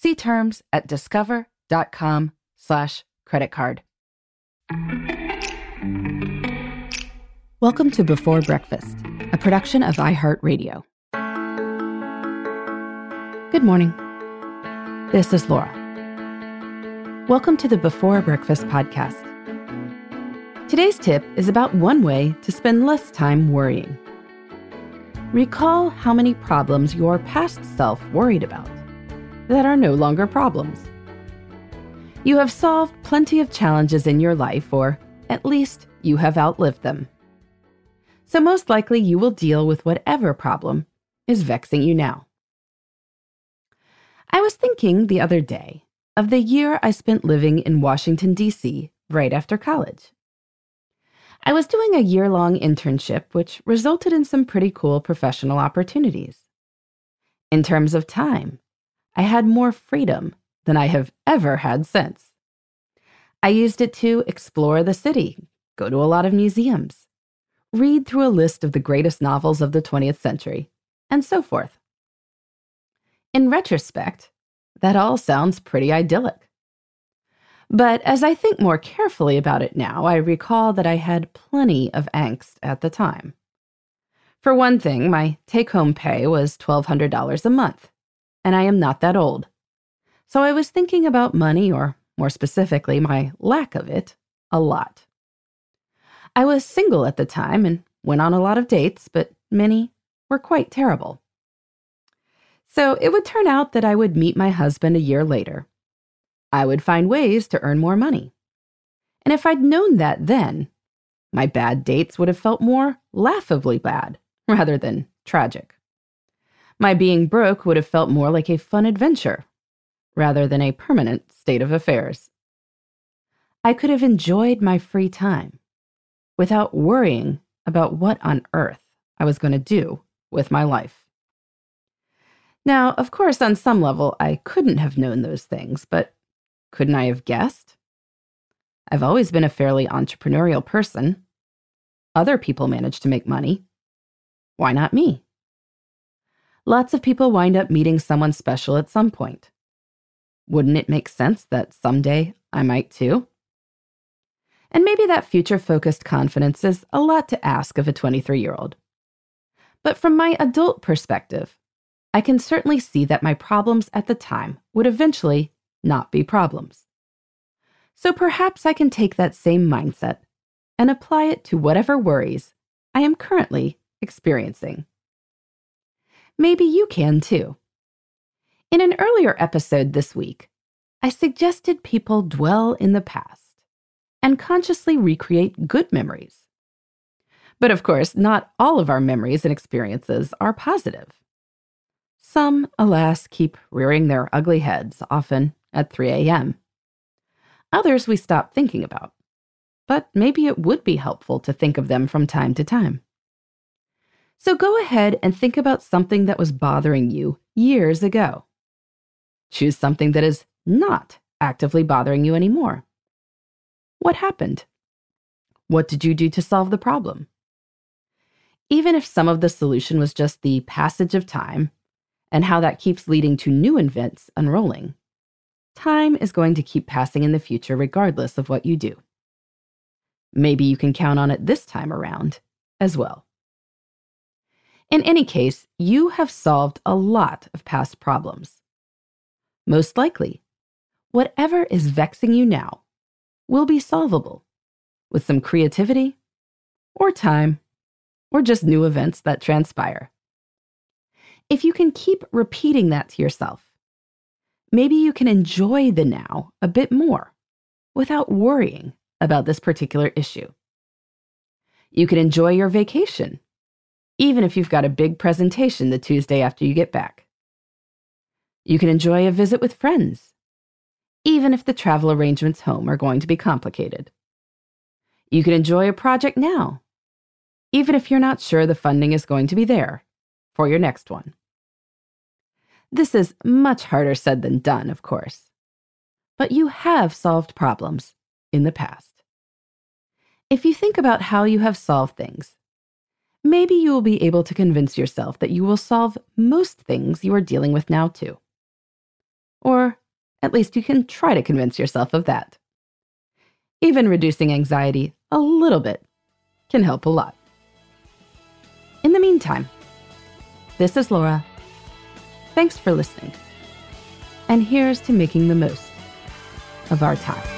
See terms at discover.com slash credit card. Welcome to Before Breakfast, a production of iHeartRadio. Good morning. This is Laura. Welcome to the Before Breakfast podcast. Today's tip is about one way to spend less time worrying. Recall how many problems your past self worried about that are no longer problems. You have solved plenty of challenges in your life, or at least you have outlived them. So, most likely, you will deal with whatever problem is vexing you now. I was thinking the other day of the year I spent living in Washington, D.C. right after college. I was doing a year long internship, which resulted in some pretty cool professional opportunities. In terms of time, I had more freedom than I have ever had since. I used it to explore the city, go to a lot of museums, read through a list of the greatest novels of the 20th century, and so forth. In retrospect, that all sounds pretty idyllic. But as I think more carefully about it now, I recall that I had plenty of angst at the time. For one thing, my take home pay was $1,200 a month, and I am not that old. So I was thinking about money, or more specifically, my lack of it, a lot. I was single at the time and went on a lot of dates, but many were quite terrible. So it would turn out that I would meet my husband a year later. I would find ways to earn more money. And if I'd known that then, my bad dates would have felt more laughably bad rather than tragic. My being broke would have felt more like a fun adventure rather than a permanent state of affairs. I could have enjoyed my free time without worrying about what on earth I was going to do with my life. Now, of course, on some level, I couldn't have known those things, but couldn't I have guessed? I've always been a fairly entrepreneurial person. Other people manage to make money. Why not me? Lots of people wind up meeting someone special at some point. Wouldn't it make sense that someday I might too? And maybe that future focused confidence is a lot to ask of a 23 year old. But from my adult perspective, I can certainly see that my problems at the time would eventually not be problems. So perhaps I can take that same mindset and apply it to whatever worries I am currently experiencing. Maybe you can too. In an earlier episode this week, I suggested people dwell in the past and consciously recreate good memories. But of course, not all of our memories and experiences are positive. Some, alas, keep rearing their ugly heads, often at 3 a.m. Others we stop thinking about, but maybe it would be helpful to think of them from time to time. So go ahead and think about something that was bothering you years ago. Choose something that is not actively bothering you anymore. What happened? What did you do to solve the problem? Even if some of the solution was just the passage of time and how that keeps leading to new events unrolling, time is going to keep passing in the future regardless of what you do. Maybe you can count on it this time around as well. In any case, you have solved a lot of past problems. Most likely, whatever is vexing you now will be solvable with some creativity, or time, or just new events that transpire. If you can keep repeating that to yourself, maybe you can enjoy the now a bit more without worrying about this particular issue. You can enjoy your vacation even if you've got a big presentation the Tuesday after you get back. You can enjoy a visit with friends even if the travel arrangements home are going to be complicated. You can enjoy a project now, even if you're not sure the funding is going to be there for your next one. This is much harder said than done, of course. But you have solved problems in the past. If you think about how you have solved things, maybe you will be able to convince yourself that you will solve most things you are dealing with now, too. Or at least you can try to convince yourself of that. Even reducing anxiety a little bit can help a lot. In the meantime, this is Laura. Thanks for listening. And here's to making the most of our time.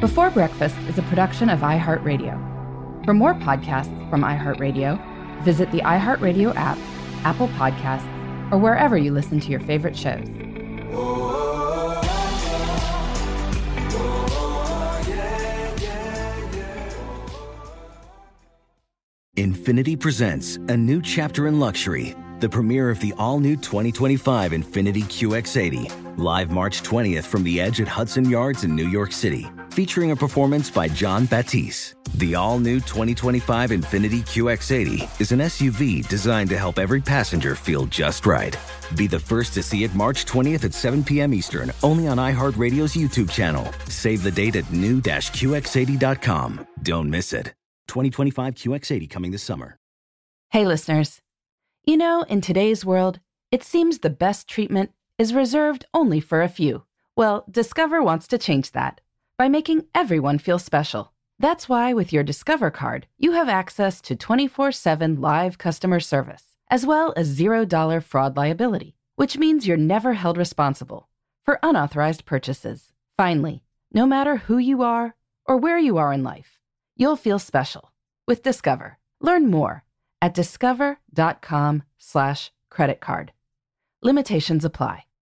Before Breakfast is a production of iHeartRadio. For more podcasts from iHeartRadio, visit the iHeartRadio app, Apple Podcasts, or wherever you listen to your favorite shows. Infiniti presents a new chapter in luxury, the premiere of the all new 2025 Infiniti QX80, live March 20th from the edge at Hudson Yards in New York City, featuring a performance by Jon Batiste. The all new 2025 Infiniti QX80 is an SUV designed to help every passenger feel just right. Be the first to see it March 20th at 7 p.m. Eastern, only on iHeartRadio's YouTube channel. Save the date at new-QX80.com. Don't miss it. 2025 QX80 coming this summer. Hey, listeners. You know, in today's world, it seems the best treatment is reserved only for a few. Well, Discover wants to change that by making everyone feel special. That's why, with your Discover card, you have access to 24 7 live customer service, as well as $0 fraud liability, which means you're never held responsible for unauthorized purchases. Finally, no matter who you are or where you are in life, you'll feel special with Discover. Learn more at discover.com slash credit card. Limitations apply.